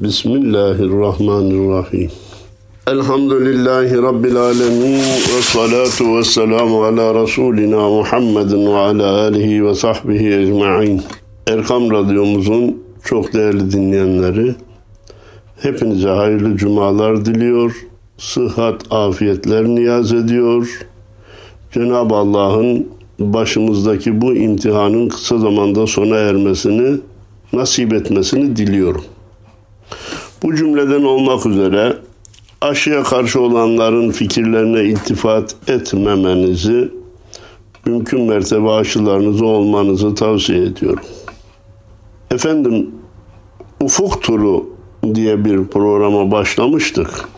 Bismillahirrahmanirrahim. Elhamdülillahi Rabbil alemin ve salatu ve selamu ala Resulina Muhammedin ve ala alihi ve sahbihi ecma'in. Erkam Radyomuzun çok değerli dinleyenleri, hepinize hayırlı cumalar diliyor, sıhhat, afiyetler niyaz ediyor. Cenab-ı Allah'ın başımızdaki bu imtihanın kısa zamanda sona ermesini, nasip etmesini diliyorum. Bu cümleden olmak üzere aşıya karşı olanların fikirlerine iltifat etmemenizi, mümkün mertebe aşılarınızı olmanızı tavsiye ediyorum. Efendim, Ufuk Turu diye bir programa başlamıştık.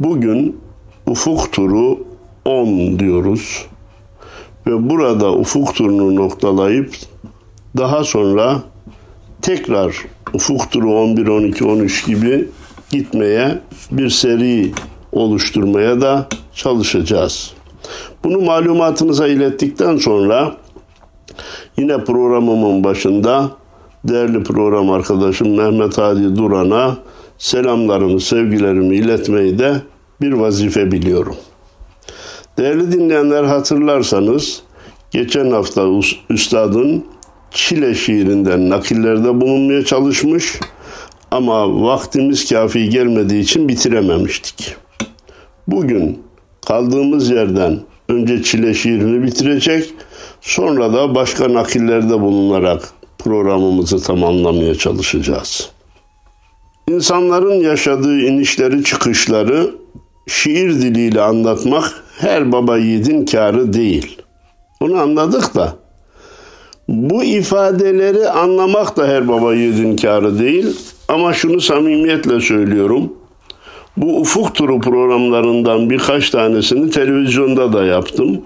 Bugün Ufuk Turu 10 diyoruz. Ve burada ufuk turunu noktalayıp daha sonra tekrar ufuk turu 11, 12, 13 gibi gitmeye bir seri oluşturmaya da çalışacağız. Bunu malumatınıza ilettikten sonra yine programımın başında değerli program arkadaşım Mehmet Hadi Duran'a selamlarımı, sevgilerimi iletmeyi de bir vazife biliyorum. Değerli dinleyenler hatırlarsanız geçen hafta üstadın Çile şiirinden nakillerde bulunmaya çalışmış ama vaktimiz kafi gelmediği için bitirememiştik. Bugün kaldığımız yerden önce Çile şiirini bitirecek, sonra da başka nakillerde bulunarak programımızı tamamlamaya çalışacağız. İnsanların yaşadığı inişleri çıkışları şiir diliyle anlatmak her baba yiğidin karı değil. Onu anladık da bu ifadeleri anlamak da her baba yiğidin karı değil. Ama şunu samimiyetle söylüyorum. Bu ufuk turu programlarından birkaç tanesini televizyonda da yaptım.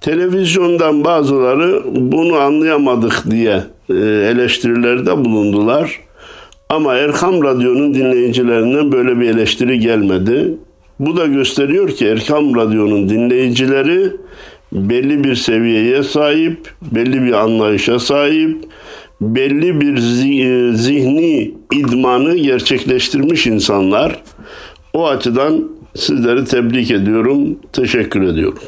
Televizyondan bazıları bunu anlayamadık diye e, eleştirilerde bulundular. Ama Erkam Radyo'nun dinleyicilerinden böyle bir eleştiri gelmedi. Bu da gösteriyor ki Erkam Radyo'nun dinleyicileri belli bir seviyeye sahip, belli bir anlayışa sahip, belli bir e, zihni idmanı gerçekleştirmiş insanlar. O açıdan sizleri tebrik ediyorum, teşekkür ediyorum.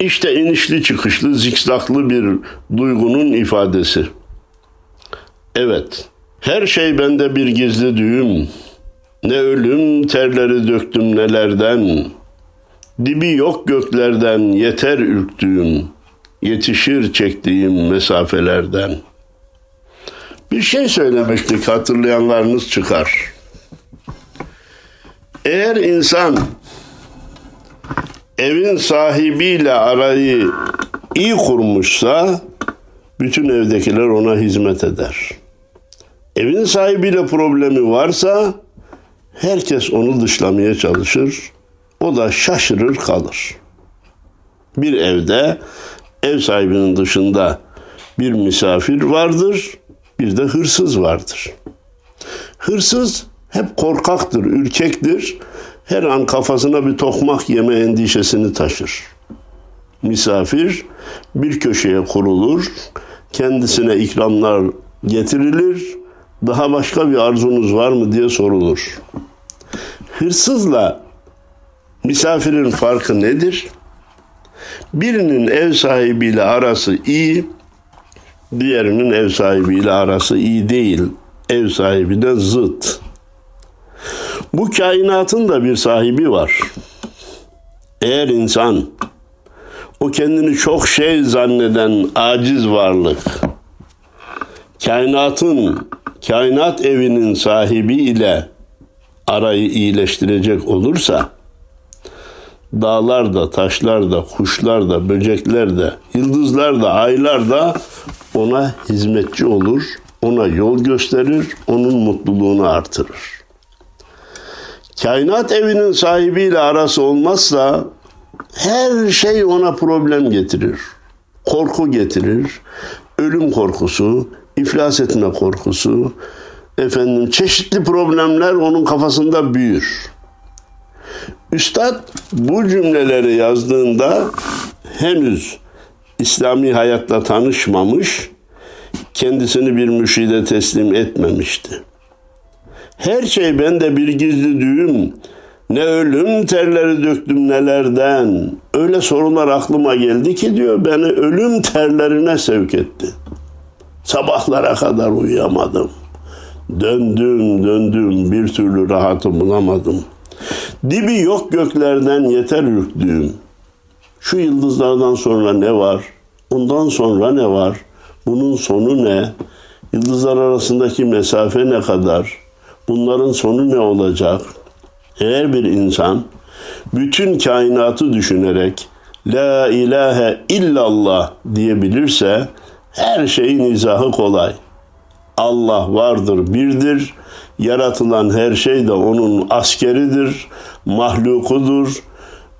İşte inişli çıkışlı, zikzaklı bir duygunun ifadesi. Evet, her şey bende bir gizli düğüm. Ne ölüm terleri döktüm nelerden. Dibi yok göklerden yeter ürktüğüm. Yetişir çektiğim mesafelerden. Bir şey söylemiştik hatırlayanlarınız çıkar. Eğer insan evin sahibiyle arayı iyi kurmuşsa bütün evdekiler ona hizmet eder. Evin sahibiyle problemi varsa herkes onu dışlamaya çalışır. O da şaşırır kalır. Bir evde ev sahibinin dışında bir misafir vardır, bir de hırsız vardır. Hırsız hep korkaktır, ürkektir. Her an kafasına bir tokmak yeme endişesini taşır. Misafir bir köşeye kurulur, kendisine ikramlar getirilir, daha başka bir arzunuz var mı diye sorulur. Hırsızla misafirin farkı nedir? Birinin ev sahibiyle arası iyi, diğerinin ev sahibiyle arası iyi değil. Ev sahibi de zıt. Bu kainatın da bir sahibi var. Eğer insan o kendini çok şey zanneden aciz varlık kainatın kainat evinin sahibi ile arayı iyileştirecek olursa dağlar da, taşlar da, kuşlar da, böcekler de, yıldızlar da, aylar da ona hizmetçi olur, ona yol gösterir, onun mutluluğunu artırır. Kainat evinin sahibiyle arası olmazsa her şey ona problem getirir. Korku getirir. Ölüm korkusu, iflas etme korkusu, efendim çeşitli problemler onun kafasında büyür. Üstad bu cümleleri yazdığında henüz İslami hayatla tanışmamış, kendisini bir mürşide teslim etmemişti. Her şey bende bir gizli düğüm. Ne ölüm terleri döktüm nelerden. Öyle sorular aklıma geldi ki diyor beni ölüm terlerine sevk etti. Sabahlara kadar uyuyamadım. Döndüm döndüm bir türlü rahatı bulamadım. Dibi yok göklerden yeter ürktüğüm. Şu yıldızlardan sonra ne var? Ondan sonra ne var? Bunun sonu ne? Yıldızlar arasındaki mesafe ne kadar? Bunların sonu ne olacak? Eğer bir insan bütün kainatı düşünerek La ilahe illallah diyebilirse her şeyin izahı kolay. Allah vardır, birdir. Yaratılan her şey de onun askeridir, mahlukudur.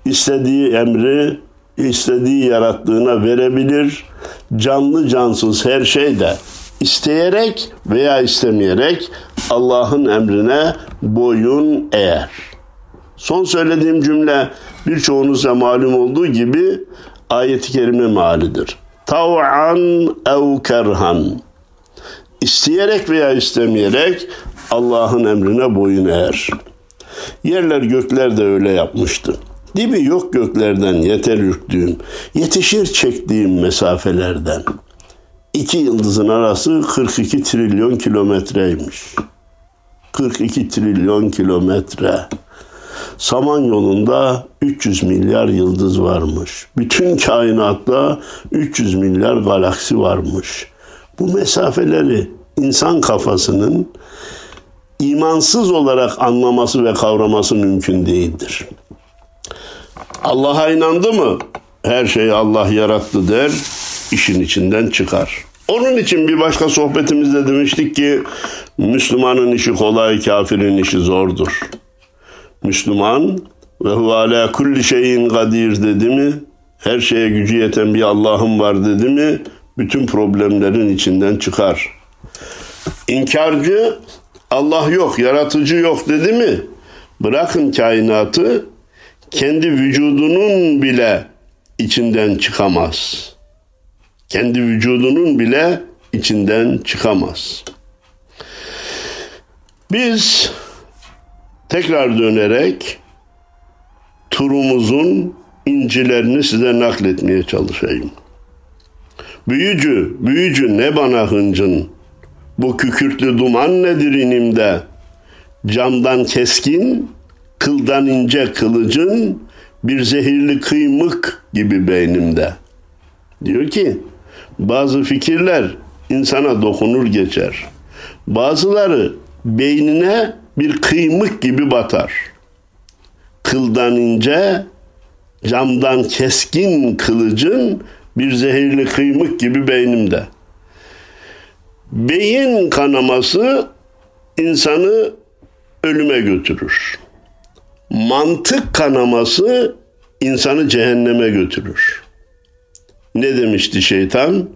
İstediği emri istediği yarattığına verebilir. Canlı cansız her şey de isteyerek veya istemeyerek Allah'ın emrine boyun eğer. Son söylediğim cümle birçoğunuza malum olduğu gibi ayet-i kerime malidir. Tav'an ev kerhan. İsteyerek veya istemeyerek Allah'ın emrine boyun eğer. Yerler gökler de öyle yapmıştı. Dibi yok göklerden yeter ürktüğüm, yetişir çektiğim mesafelerden. İki yıldızın arası 42 trilyon kilometreymiş. 42 trilyon kilometre. Samanyolu'nda 300 milyar yıldız varmış. Bütün kainatta 300 milyar galaksi varmış. Bu mesafeleri insan kafasının imansız olarak anlaması ve kavraması mümkün değildir. Allah'a inandı mı? Her şeyi Allah yarattı der, işin içinden çıkar. Onun için bir başka sohbetimizde demiştik ki Müslümanın işi kolay, kafirin işi zordur. Müslüman ve hu ala kulli şeyin kadir dedi mi? Her şeye gücü yeten bir Allah'ım var dedi mi? Bütün problemlerin içinden çıkar. İnkarcı Allah yok, yaratıcı yok dedi mi? Bırakın kainatı, kendi vücudunun bile içinden çıkamaz. Kendi vücudunun bile içinden çıkamaz. Biz tekrar dönerek turumuzun incilerini size nakletmeye çalışayım. Büyücü, büyücü ne bana hıncın? Bu kükürtlü duman nedir inimde? Camdan keskin, kıldan ince kılıcın bir zehirli kıymık gibi beynimde. Diyor ki bazı fikirler insana dokunur geçer. Bazıları beynine bir kıymık gibi batar. Kıldan ince, camdan keskin kılıcın bir zehirli kıymık gibi beynimde. Beyin kanaması insanı ölüme götürür mantık kanaması insanı cehenneme götürür. Ne demişti şeytan?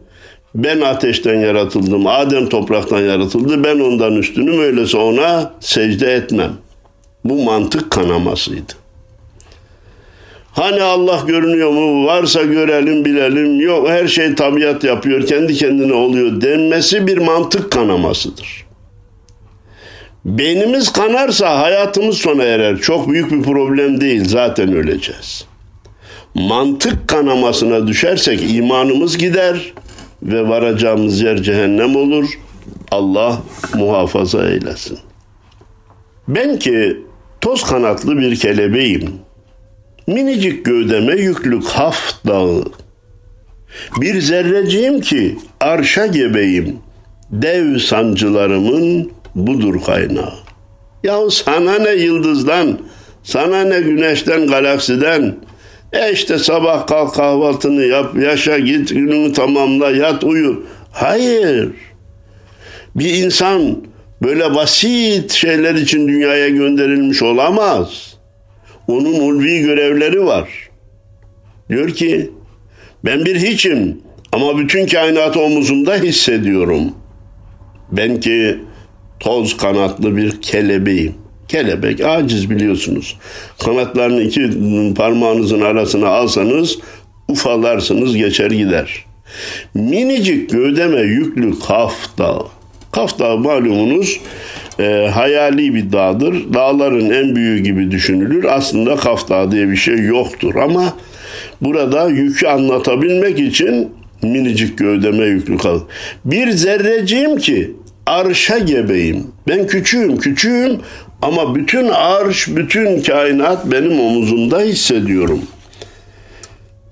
Ben ateşten yaratıldım, Adem topraktan yaratıldı, ben ondan üstünüm, öyleyse ona secde etmem. Bu mantık kanamasıydı. Hani Allah görünüyor mu? Varsa görelim, bilelim. Yok her şey tabiat yapıyor, kendi kendine oluyor denmesi bir mantık kanamasıdır. Beynimiz kanarsa hayatımız sona erer. Çok büyük bir problem değil. Zaten öleceğiz. Mantık kanamasına düşersek imanımız gider ve varacağımız yer cehennem olur. Allah muhafaza eylesin. Ben ki toz kanatlı bir kelebeğim. Minicik gövdeme yüklü kaf dağı. Bir zerreciğim ki arşa gebeyim. Dev sancılarımın budur kaynağı. Ya sana ne yıldızdan, sana ne güneşten, galaksiden. E işte sabah kalk kahvaltını yap, yaşa git, gününü tamamla, yat uyu. Hayır. Bir insan böyle basit şeyler için dünyaya gönderilmiş olamaz. Onun ulvi görevleri var. Diyor ki ben bir hiçim ama bütün kainatı omuzumda hissediyorum. Ben ki toz kanatlı bir kelebeğim. Kelebek aciz biliyorsunuz. Kanatlarını iki parmağınızın arasına alsanız ufalarsınız geçer gider. Minicik gövdeme yüklü Kaf Dağı. Kaf Dağı malumunuz e, hayali bir dağdır. Dağların en büyüğü gibi düşünülür. Aslında Kaf Dağı diye bir şey yoktur ama burada yükü anlatabilmek için minicik gövdeme yüklü kal. Bir zerreciğim ki arşa gebeyim. Ben küçüğüm, küçüğüm ama bütün arş, bütün kainat benim omuzumda hissediyorum.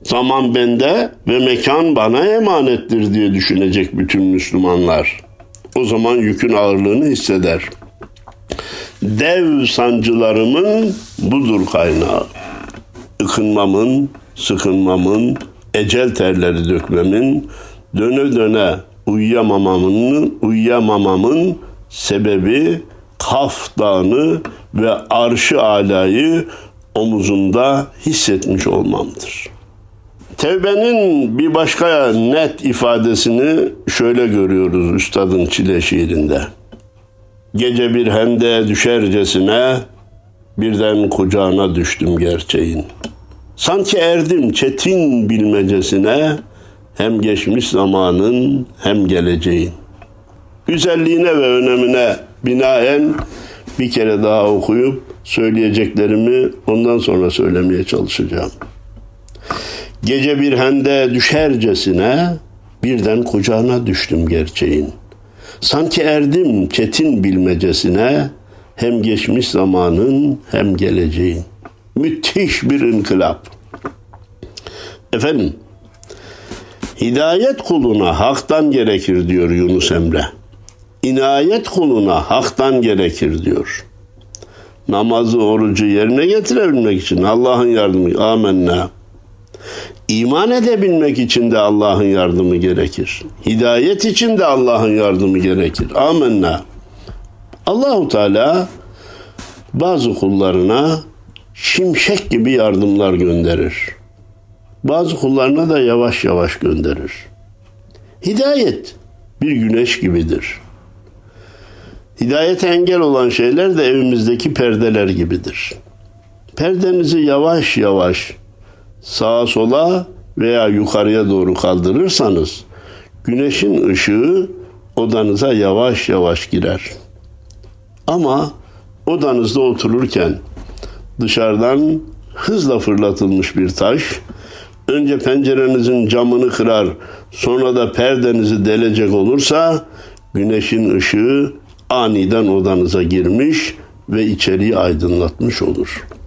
Zaman bende ve mekan bana emanettir diye düşünecek bütün Müslümanlar. O zaman yükün ağırlığını hisseder. Dev sancılarımın budur kaynağı. Ikınmamın, sıkınmamın, ecel terleri dökmemin, döne döne uyuyamamamın, uyuyamamamın sebebi Kaf Dağı'nı ve arşı alayı omuzumda hissetmiş olmamdır. Tevbenin bir başka net ifadesini şöyle görüyoruz üstadın çile şiirinde. Gece bir hende düşercesine birden kucağına düştüm gerçeğin. Sanki erdim çetin bilmecesine hem geçmiş zamanın hem geleceğin. Güzelliğine ve önemine binaen bir kere daha okuyup söyleyeceklerimi ondan sonra söylemeye çalışacağım. Gece bir hende düşercesine birden kucağına düştüm gerçeğin. Sanki erdim çetin bilmecesine hem geçmiş zamanın hem geleceğin. Müthiş bir inkılap. Efendim, hidayet kuluna haktan gerekir diyor Yunus Emre. İnayet kuluna haktan gerekir diyor. Namazı, orucu yerine getirebilmek için Allah'ın yardımı. Amenna. İman edebilmek için de Allah'ın yardımı gerekir. Hidayet için de Allah'ın yardımı gerekir. Amenna. Allahu Teala bazı kullarına şimşek gibi yardımlar gönderir. Bazı kullarına da yavaş yavaş gönderir. Hidayet bir güneş gibidir. Hidayete engel olan şeyler de evimizdeki perdeler gibidir. Perdenizi yavaş yavaş sağa sola veya yukarıya doğru kaldırırsanız güneşin ışığı odanıza yavaş yavaş girer. Ama odanızda otururken dışarıdan hızla fırlatılmış bir taş önce pencerenizin camını kırar sonra da perdenizi delecek olursa güneşin ışığı aniden odanıza girmiş ve içeriği aydınlatmış olur.''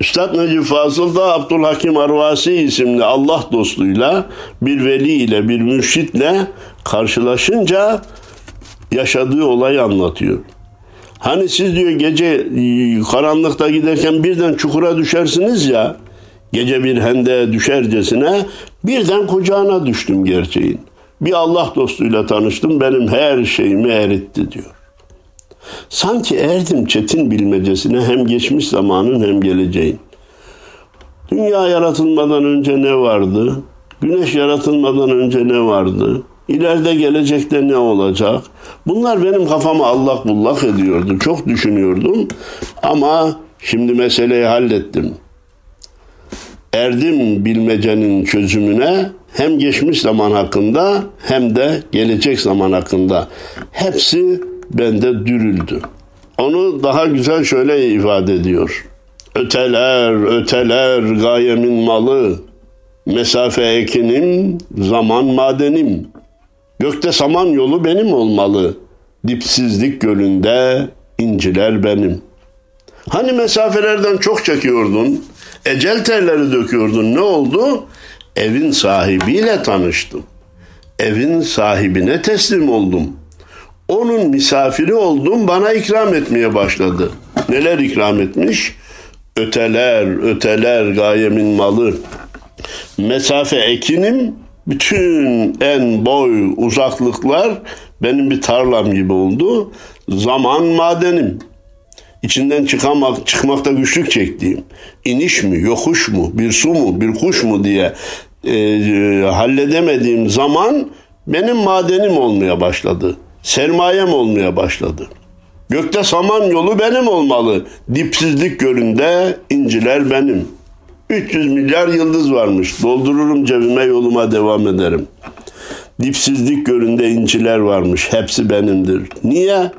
Üstad Necip Fazıl da Abdülhakim Arvasi isimli Allah dostuyla bir veli ile bir mürşitle karşılaşınca yaşadığı olayı anlatıyor. Hani siz diyor gece e, karanlıkta giderken birden çukura düşersiniz ya, gece bir hende düşercesine birden kucağına düştüm gerçeğin. Bir Allah dostuyla tanıştım benim her şeyimi eritti diyor. Sanki erdim çetin bilmecesine hem geçmiş zamanın hem geleceğin. Dünya yaratılmadan önce ne vardı? Güneş yaratılmadan önce ne vardı? İleride gelecekte ne olacak? Bunlar benim kafamı allak bullak ediyordu. Çok düşünüyordum. Ama şimdi meseleyi hallettim. Erdim bilmecenin çözümüne hem geçmiş zaman hakkında hem de gelecek zaman hakkında. Hepsi bende dürüldü. Onu daha güzel şöyle ifade ediyor. Öteler, öteler gayemin malı, mesafe ekinim, zaman madenim. Gökte saman yolu benim olmalı, dipsizlik gölünde inciler benim. Hani mesafelerden çok çekiyordun, ecel terleri döküyordun, ne oldu? Evin sahibiyle tanıştım. Evin sahibine teslim oldum.'' Onun misafiri oldum bana ikram etmeye başladı. Neler ikram etmiş? Öteler, öteler gayemin malı. Mesafe ekinim, bütün en boy uzaklıklar benim bir tarlam gibi oldu. Zaman madenim. İçinden çıkamak, çıkmakta güçlük çektiğim. iniş mi, yokuş mu, bir su mu, bir kuş mu diye e, e, halledemediğim zaman benim madenim olmaya başladı sermayem olmaya başladı. Gökte saman yolu benim olmalı. Dipsizlik gölünde inciler benim. 300 milyar yıldız varmış. Doldururum cebime yoluma devam ederim. Dipsizlik gölünde inciler varmış. Hepsi benimdir. Niye?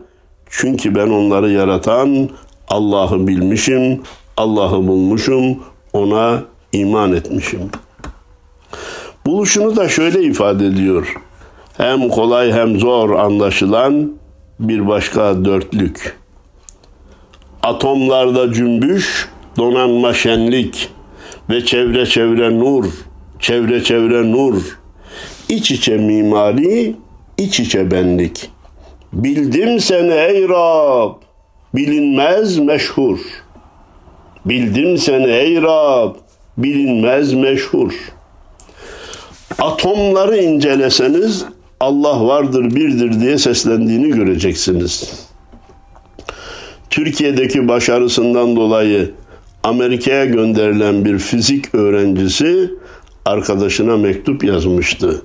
Çünkü ben onları yaratan Allah'ı bilmişim, Allah'ı bulmuşum, ona iman etmişim. Buluşunu da şöyle ifade ediyor. Hem kolay hem zor anlaşılan bir başka dörtlük. Atomlarda cümbüş, donanma şenlik ve çevre çevre nur, çevre çevre nur. İç içe mimari, iç içe benlik. Bildim seni ey Rab, bilinmez meşhur. Bildim seni ey Rab, bilinmez meşhur. Atomları inceleseniz Allah vardır birdir diye seslendiğini göreceksiniz. Türkiye'deki başarısından dolayı Amerika'ya gönderilen bir fizik öğrencisi arkadaşına mektup yazmıştı.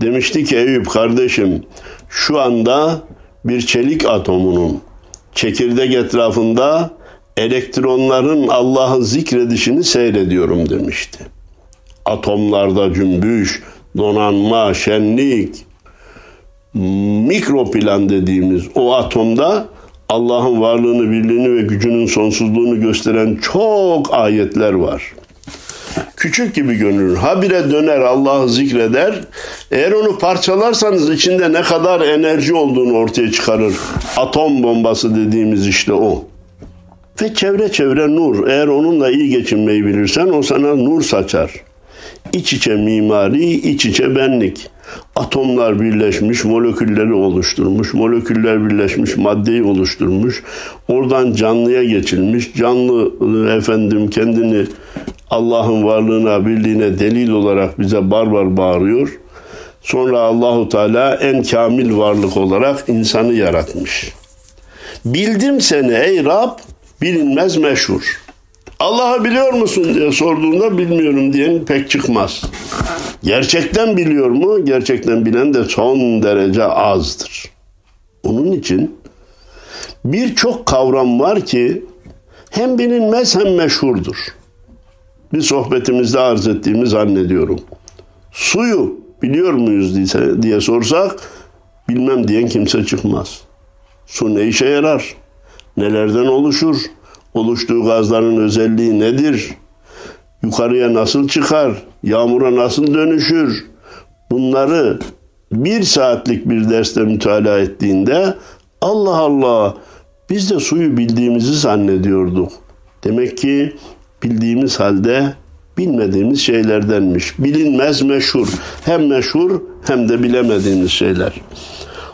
Demişti ki Eyüp kardeşim şu anda bir çelik atomunun çekirdek etrafında elektronların Allah'ı zikredişini seyrediyorum demişti. Atomlarda cümbüş, donanma, şenlik, mikro plan dediğimiz o atomda Allah'ın varlığını, birliğini ve gücünün sonsuzluğunu gösteren çok ayetler var. Küçük gibi görünür. Habire döner Allah'ı zikreder. Eğer onu parçalarsanız içinde ne kadar enerji olduğunu ortaya çıkarır. Atom bombası dediğimiz işte o. Ve çevre çevre nur. Eğer onunla iyi geçinmeyi bilirsen o sana nur saçar. İç içe mimari, iç içe benlik. Atomlar birleşmiş, molekülleri oluşturmuş, moleküller birleşmiş, maddeyi oluşturmuş. Oradan canlıya geçilmiş. Canlı efendim kendini Allah'ın varlığına, birliğine delil olarak bize barbar bağırıyor. Sonra Allahu Teala en kamil varlık olarak insanı yaratmış. Bildim seni ey Rab, bilinmez meşhur. Allah'ı biliyor musun diye sorduğunda bilmiyorum diyen pek çıkmaz. Gerçekten biliyor mu? Gerçekten bilen de son derece azdır. Onun için birçok kavram var ki hem bilinmez hem meşhurdur. Bir sohbetimizde arz ettiğimi zannediyorum. Suyu biliyor muyuz diye, sorsak bilmem diyen kimse çıkmaz. Su ne işe yarar? Nelerden oluşur? Oluştuğu gazların özelliği nedir? Yukarıya nasıl çıkar? Yağmura nasıl dönüşür? Bunları bir saatlik bir derste mütalaa ettiğinde Allah Allah biz de suyu bildiğimizi zannediyorduk. Demek ki bildiğimiz halde bilmediğimiz şeylerdenmiş. Bilinmez meşhur. Hem meşhur hem de bilemediğimiz şeyler.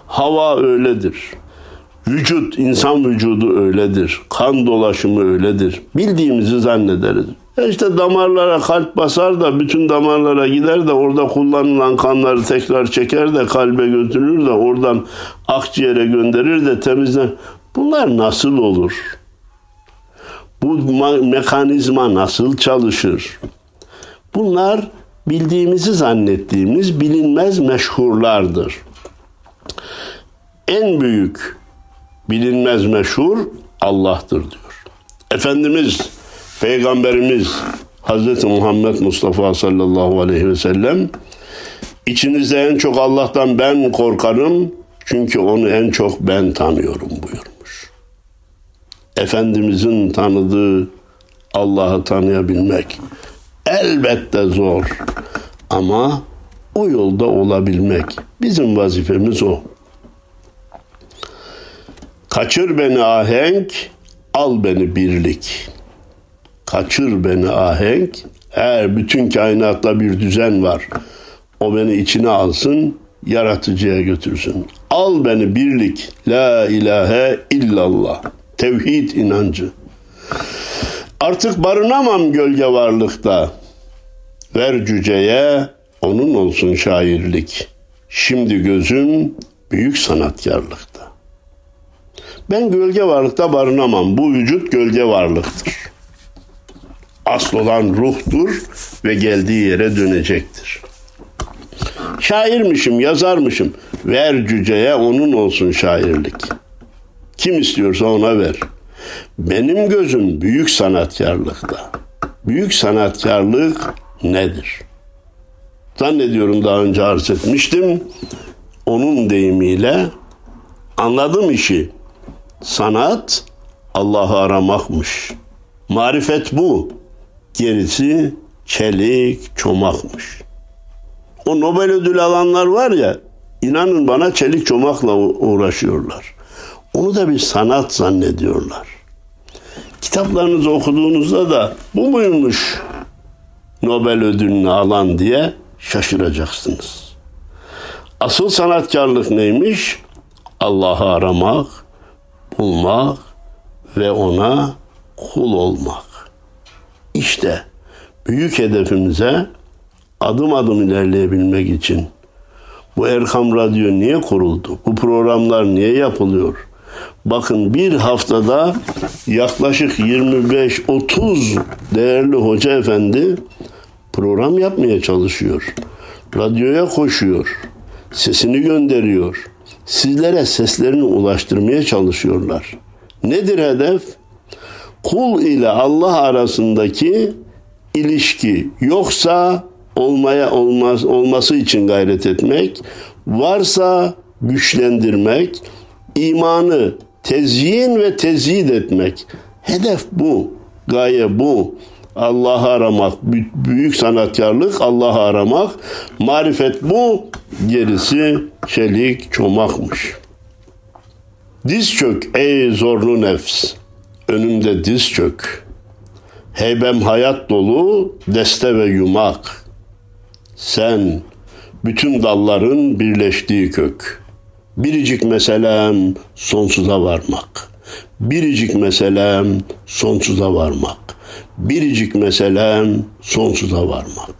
Hava öyledir. Vücut, insan vücudu öyledir. Kan dolaşımı öyledir. Bildiğimizi zannederiz. E işte damarlara kalp basar da bütün damarlara gider de orada kullanılan kanları tekrar çeker de kalbe götürür de oradan akciğere gönderir de temizler. Bunlar nasıl olur? Bu mekanizma nasıl çalışır? Bunlar bildiğimizi zannettiğimiz bilinmez meşhurlardır. En büyük bilinmez meşhur Allah'tır diyor. Efendimiz, Peygamberimiz Hz. Muhammed Mustafa sallallahu aleyhi ve sellem içinizde en çok Allah'tan ben korkarım çünkü onu en çok ben tanıyorum buyurmuş. Efendimizin tanıdığı Allah'ı tanıyabilmek elbette zor ama o yolda olabilmek bizim vazifemiz o. Kaçır beni ahenk, al beni birlik. Kaçır beni ahenk, eğer bütün kainatta bir düzen var, o beni içine alsın, yaratıcıya götürsün. Al beni birlik, la ilahe illallah. Tevhid inancı. Artık barınamam gölge varlıkta. Ver cüceye, onun olsun şairlik. Şimdi gözüm büyük sanatkarlıkta. Ben gölge varlıkta barınamam. Bu vücut gölge varlıktır. Asıl olan ruhtur ve geldiği yere dönecektir. Şairmişim, yazarmışım. Ver cüceye onun olsun şairlik. Kim istiyorsa ona ver. Benim gözüm büyük sanatkarlıkta. Büyük sanatkarlık nedir? Zannediyorum daha önce arz etmiştim. Onun deyimiyle anladım işi sanat Allah'ı aramakmış. Marifet bu. Gerisi çelik çomakmış. O Nobel ödül alanlar var ya, inanın bana çelik çomakla uğraşıyorlar. Onu da bir sanat zannediyorlar. Kitaplarınızı okuduğunuzda da bu muymuş Nobel ödülünü alan diye şaşıracaksınız. Asıl sanatkarlık neymiş? Allah'ı aramak, bulmak ve ona kul olmak. İşte büyük hedefimize adım adım ilerleyebilmek için bu Erkam Radyo niye kuruldu? Bu programlar niye yapılıyor? Bakın bir haftada yaklaşık 25-30 değerli hoca efendi program yapmaya çalışıyor. Radyoya koşuyor. Sesini gönderiyor. Sizlere seslerini ulaştırmaya çalışıyorlar. Nedir hedef? Kul ile Allah arasındaki ilişki yoksa olmaya olmaz olması için gayret etmek, varsa güçlendirmek, imanı tezyin ve tezyid etmek. Hedef bu, gaye bu. Allah'ı aramak, büyük sanatkarlık Allah'ı aramak, marifet bu, gerisi çelik çomakmış. Diz çök ey zorlu nefs, önümde diz çök. Heybem hayat dolu, deste ve yumak. Sen, bütün dalların birleştiği kök. Biricik meselem sonsuza varmak. Biricik meselem sonsuza varmak. Biricik meselem sonsuza varmak.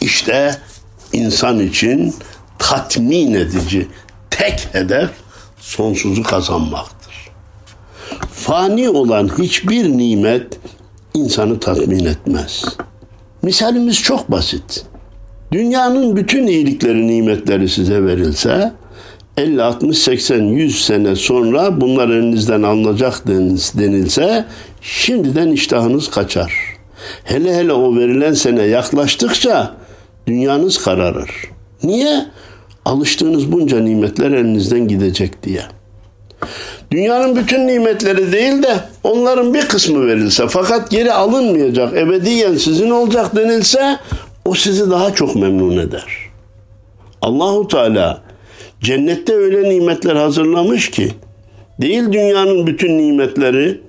İşte insan için tatmin edici tek hedef sonsuzu kazanmaktır. Fani olan hiçbir nimet insanı tatmin etmez. Misalimiz çok basit. Dünyanın bütün iyilikleri, nimetleri size verilse 50, 60, 80, 100 sene sonra bunlar elinizden alınacak denilse şimdiden iştahınız kaçar. Hele hele o verilen sene yaklaştıkça dünyanız kararır. Niye? Alıştığınız bunca nimetler elinizden gidecek diye. Dünyanın bütün nimetleri değil de onların bir kısmı verilse fakat geri alınmayacak, ebediyen sizin olacak denilse o sizi daha çok memnun eder. Allahu Teala cennette öyle nimetler hazırlamış ki değil dünyanın bütün nimetleri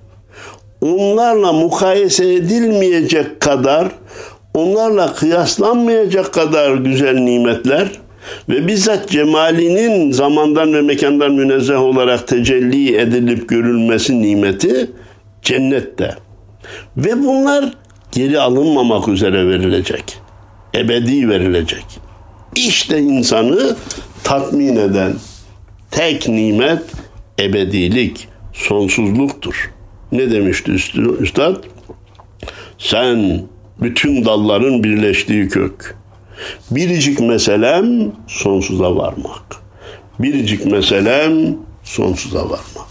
onlarla mukayese edilmeyecek kadar onlarla kıyaslanmayacak kadar güzel nimetler ve bizzat cemalinin zamandan ve mekandan münezzeh olarak tecelli edilip görülmesi nimeti cennette. Ve bunlar geri alınmamak üzere verilecek. Ebedi verilecek. İşte insanı tatmin eden tek nimet ebedilik, sonsuzluktur. Ne demişti üstad? Sen bütün dalların birleştiği kök. Biricik meselem sonsuza varmak. Biricik meselem sonsuza varmak.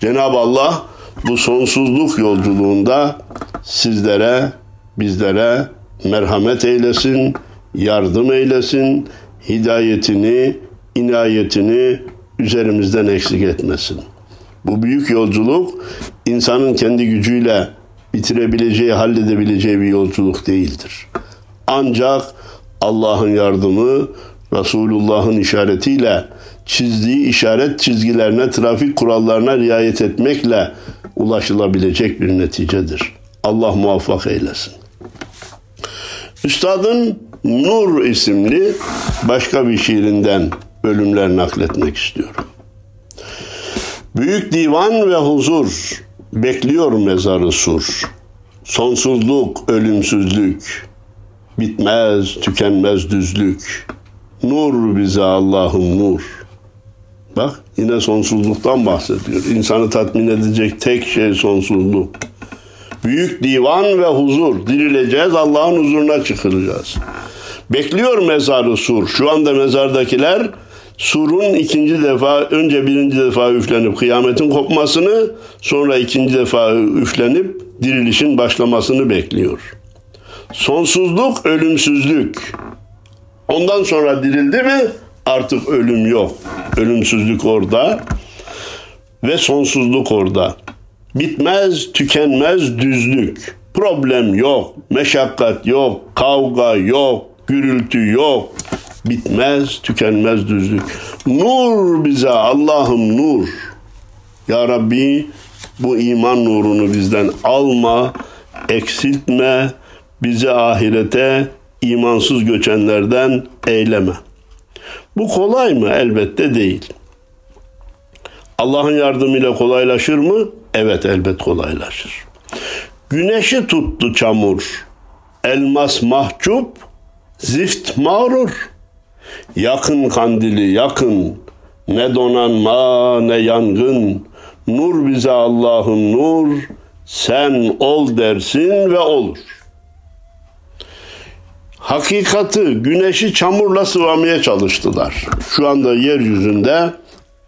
Cenab-ı Allah bu sonsuzluk yolculuğunda sizlere, bizlere merhamet eylesin, yardım eylesin, hidayetini, inayetini üzerimizden eksik etmesin. Bu büyük yolculuk insanın kendi gücüyle bitirebileceği, halledebileceği bir yolculuk değildir. Ancak Allah'ın yardımı, Resulullah'ın işaretiyle çizdiği işaret çizgilerine, trafik kurallarına riayet etmekle ulaşılabilecek bir neticedir. Allah muvaffak eylesin. Üstadın Nur isimli başka bir şiirinden bölümler nakletmek istiyorum. Büyük divan ve huzur bekliyor mezarı sur. Sonsuzluk, ölümsüzlük, bitmez, tükenmez düzlük. Nur bize Allah'ım nur. Bak yine sonsuzluktan bahsediyor. İnsanı tatmin edecek tek şey sonsuzluk. Büyük divan ve huzur. Dirileceğiz, Allah'ın huzuruna çıkılacağız. Bekliyor mezarı sur. Şu anda mezardakiler surun ikinci defa, önce birinci defa üflenip kıyametin kopmasını, sonra ikinci defa üflenip dirilişin başlamasını bekliyor. Sonsuzluk, ölümsüzlük. Ondan sonra dirildi mi artık ölüm yok. Ölümsüzlük orada. ve sonsuzluk orada. Bitmez, tükenmez düzlük. Problem yok, meşakkat yok, kavga yok, gürültü yok. Bitmez, tükenmez düzlük. Nur bize Allah'ım nur. Ya Rabbi bu iman nurunu bizden alma, eksiltme, bizi ahirete imansız göçenlerden eyleme. Bu kolay mı? Elbette değil. Allah'ın yardımıyla kolaylaşır mı? Evet elbet kolaylaşır. Güneşi tuttu çamur, elmas mahcup, zift mağrur. Yakın kandili yakın, ne donanma ne yangın. Nur bize Allah'ın nur, sen ol dersin ve olur. Hakikati güneşi çamurla sıvamaya çalıştılar. Şu anda yeryüzünde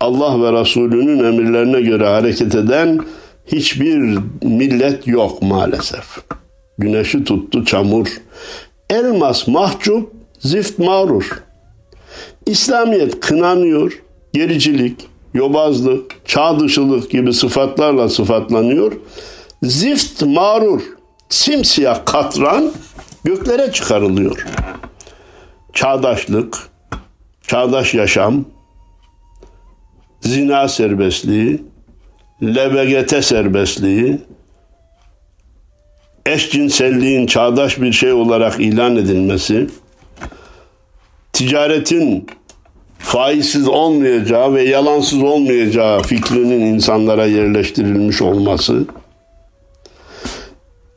Allah ve Resulünün emirlerine göre hareket eden hiçbir millet yok maalesef. Güneşi tuttu çamur. Elmas mahcup, zift mağrur. İslamiyet kınanıyor, gericilik, yobazlık, çağ dışılık gibi sıfatlarla sıfatlanıyor. Zift mağrur, simsiyah katran göklere çıkarılıyor. Çağdaşlık, çağdaş yaşam, zina serbestliği, LBGT serbestliği, eşcinselliğin çağdaş bir şey olarak ilan edilmesi, ticaretin faizsiz olmayacağı ve yalansız olmayacağı fikrinin insanlara yerleştirilmiş olması,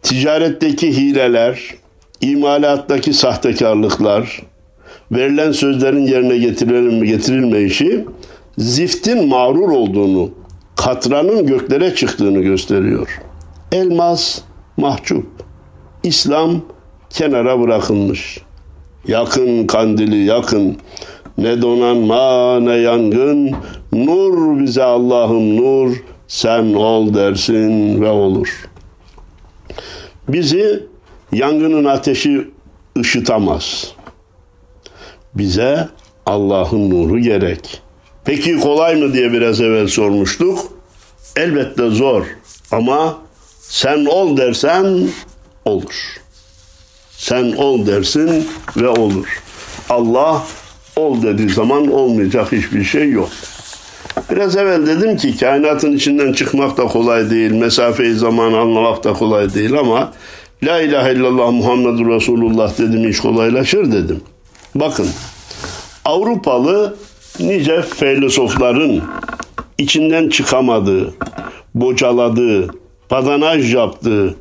ticaretteki hileler, imalattaki sahtekarlıklar, verilen sözlerin yerine getirilme, getirilmeyişi ziftin mağrur olduğunu, katranın göklere çıktığını gösteriyor. Elmas mahcup, İslam kenara bırakılmış. Yakın kandili yakın, ne donanma ne yangın, nur bize Allah'ım nur, sen ol dersin ve olur. Bizi yangının ateşi ışıtamaz. Bize Allah'ın nuru gerek. Peki kolay mı diye biraz evvel sormuştuk. Elbette zor ama sen ol dersen olur. Sen ol dersin ve olur. Allah ol dediği zaman olmayacak hiçbir şey yok. Biraz evvel dedim ki kainatın içinden çıkmak da kolay değil, mesafeyi zaman anlamak da kolay değil ama La ilahe illallah Muhammedur Resulullah dedim iş kolaylaşır dedim. Bakın Avrupalı nice filozofların içinden çıkamadığı, bocaladığı, padanaj yaptığı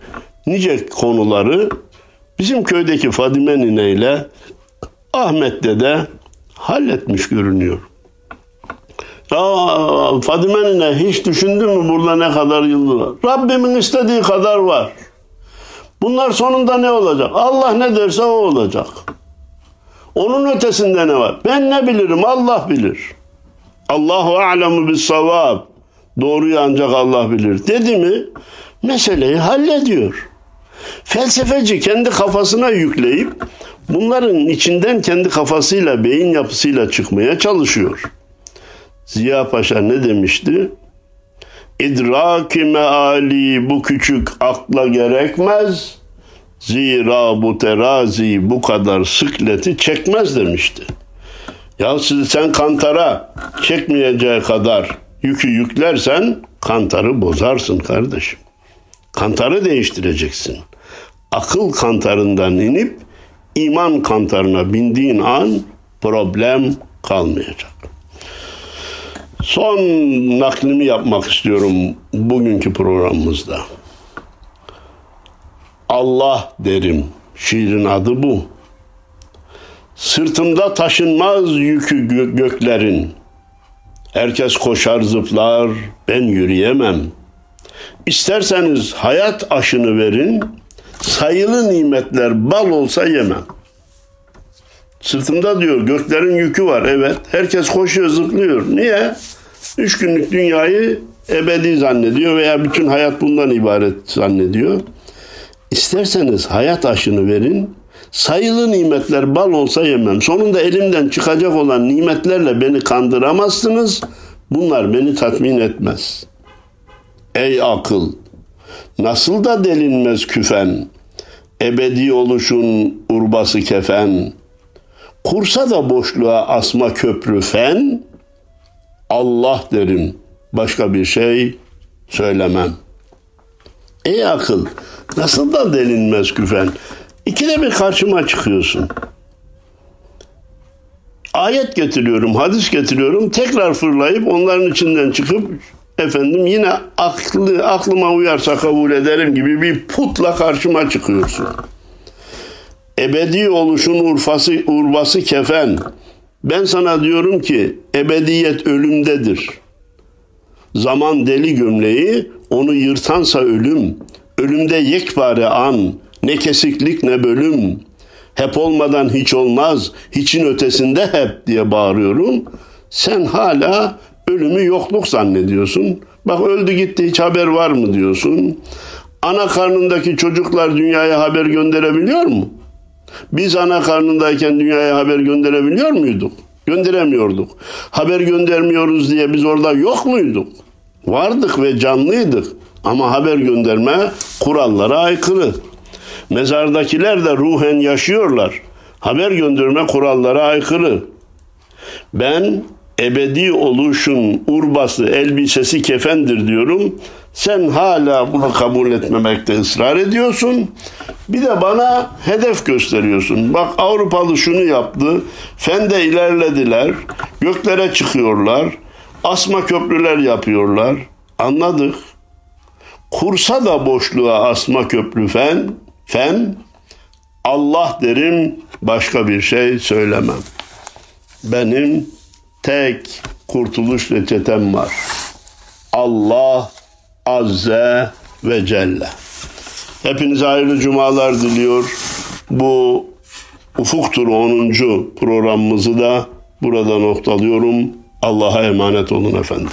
nice konuları bizim köydeki Fadime Nine ile Ahmet Dede halletmiş görünüyor. Aa, Fadime Nine hiç düşündün mü burada ne kadar yıldız var? Rabbimin istediği kadar var. Bunlar sonunda ne olacak? Allah ne derse o olacak. Onun ötesinde ne var? Ben ne bilirim? Allah bilir. Allahu alemu bis savab. Doğruyu ancak Allah bilir. Dedi mi? Meseleyi hallediyor. Felsefeci kendi kafasına yükleyip bunların içinden kendi kafasıyla, beyin yapısıyla çıkmaya çalışıyor. Ziya Paşa ne demişti? İdraki meali bu küçük akla gerekmez. Zira bu terazi bu kadar sıkleti çekmez demişti. Ya sen kantara çekmeyeceği kadar yükü yüklersen kantarı bozarsın kardeşim. Kantarı değiştireceksin. Akıl kantarından inip iman kantarına bindiğin an problem kalmayacak. Son naklimi yapmak istiyorum bugünkü programımızda. Allah derim. Şiirin adı bu. Sırtımda taşınmaz yükü gö- göklerin. Herkes koşar zıplar, ben yürüyemem. İsterseniz hayat aşını verin, sayılı nimetler bal olsa yemem. Sırtımda diyor göklerin yükü var evet. Herkes koşuyor zıplıyor. Niye? Üç günlük dünyayı ebedi zannediyor veya bütün hayat bundan ibaret zannediyor. İsterseniz hayat aşını verin. Sayılı nimetler bal olsa yemem. Sonunda elimden çıkacak olan nimetlerle beni kandıramazsınız. Bunlar beni tatmin etmez. Ey akıl! Nasıl da delinmez küfen, ebedi oluşun urbası kefen, kursa da boşluğa asma köprü fen, Allah derim, başka bir şey söylemem. Ey akıl, nasıl da delinmez küfen, ikide bir karşıma çıkıyorsun. Ayet getiriyorum, hadis getiriyorum, tekrar fırlayıp onların içinden çıkıp efendim yine aklı aklıma uyarsa kabul ederim gibi bir putla karşıma çıkıyorsun. Ebedi oluşun urfası urbası kefen. Ben sana diyorum ki ebediyet ölümdedir. Zaman deli gömleği onu yırtansa ölüm. Ölümde yekpare an, ne kesiklik ne bölüm. Hep olmadan hiç olmaz, hiçin ötesinde hep diye bağırıyorum. Sen hala ölümü yokluk zannediyorsun. Bak öldü gitti hiç haber var mı diyorsun. Ana karnındaki çocuklar dünyaya haber gönderebiliyor mu? Biz ana karnındayken dünyaya haber gönderebiliyor muyduk? Gönderemiyorduk. Haber göndermiyoruz diye biz orada yok muyduk? Vardık ve canlıydık. Ama haber gönderme kurallara aykırı. Mezardakiler de ruhen yaşıyorlar. Haber gönderme kurallara aykırı. Ben ebedi oluşun urbası, elbisesi kefendir diyorum. Sen hala bunu kabul etmemekte ısrar ediyorsun. Bir de bana hedef gösteriyorsun. Bak Avrupalı şunu yaptı. Fende ilerlediler. Göklere çıkıyorlar. Asma köprüler yapıyorlar. Anladık. Kursa da boşluğa asma köprü fen. Fen. Allah derim başka bir şey söylemem. Benim tek kurtuluş reçetem var. Allah Azze ve Celle. Hepinize hayırlı cumalar diliyor. Bu Ufuk Turu 10. programımızı da burada noktalıyorum. Allah'a emanet olun efendim.